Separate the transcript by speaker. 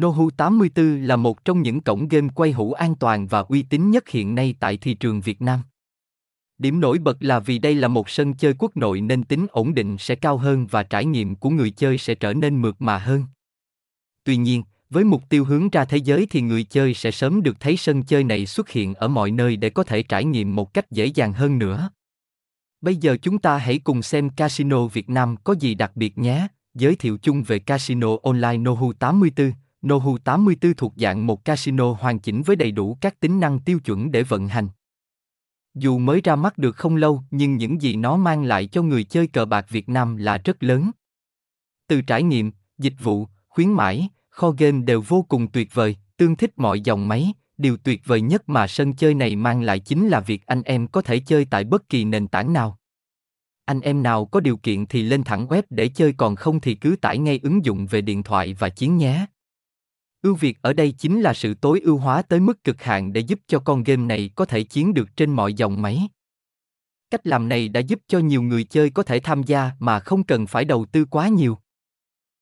Speaker 1: Nohu 84 là một trong những cổng game quay hũ an toàn và uy tín nhất hiện nay tại thị trường Việt Nam. Điểm nổi bật là vì đây là một sân chơi quốc nội nên tính ổn định sẽ cao hơn và trải nghiệm của người chơi sẽ trở nên mượt mà hơn. Tuy nhiên, với mục tiêu hướng ra thế giới thì người chơi sẽ sớm được thấy sân chơi này xuất hiện ở mọi nơi để có thể trải nghiệm một cách dễ dàng hơn nữa. Bây giờ chúng ta hãy cùng xem Casino Việt Nam có gì đặc biệt nhé. Giới thiệu chung về Casino Online Nohu 84. Nohu 84 thuộc dạng một casino hoàn chỉnh với đầy đủ các tính năng tiêu chuẩn để vận hành. Dù mới ra mắt được không lâu, nhưng những gì nó mang lại cho người chơi cờ bạc Việt Nam là rất lớn. Từ trải nghiệm, dịch vụ, khuyến mãi, kho game đều vô cùng tuyệt vời, tương thích mọi dòng máy, điều tuyệt vời nhất mà sân chơi này mang lại chính là việc anh em có thể chơi tại bất kỳ nền tảng nào. Anh em nào có điều kiện thì lên thẳng web để chơi còn không thì cứ tải ngay ứng dụng về điện thoại và chiến nhé. Ưu việt ở đây chính là sự tối ưu hóa tới mức cực hạn để giúp cho con game này có thể chiến được trên mọi dòng máy. Cách làm này đã giúp cho nhiều người chơi có thể tham gia mà không cần phải đầu tư quá nhiều.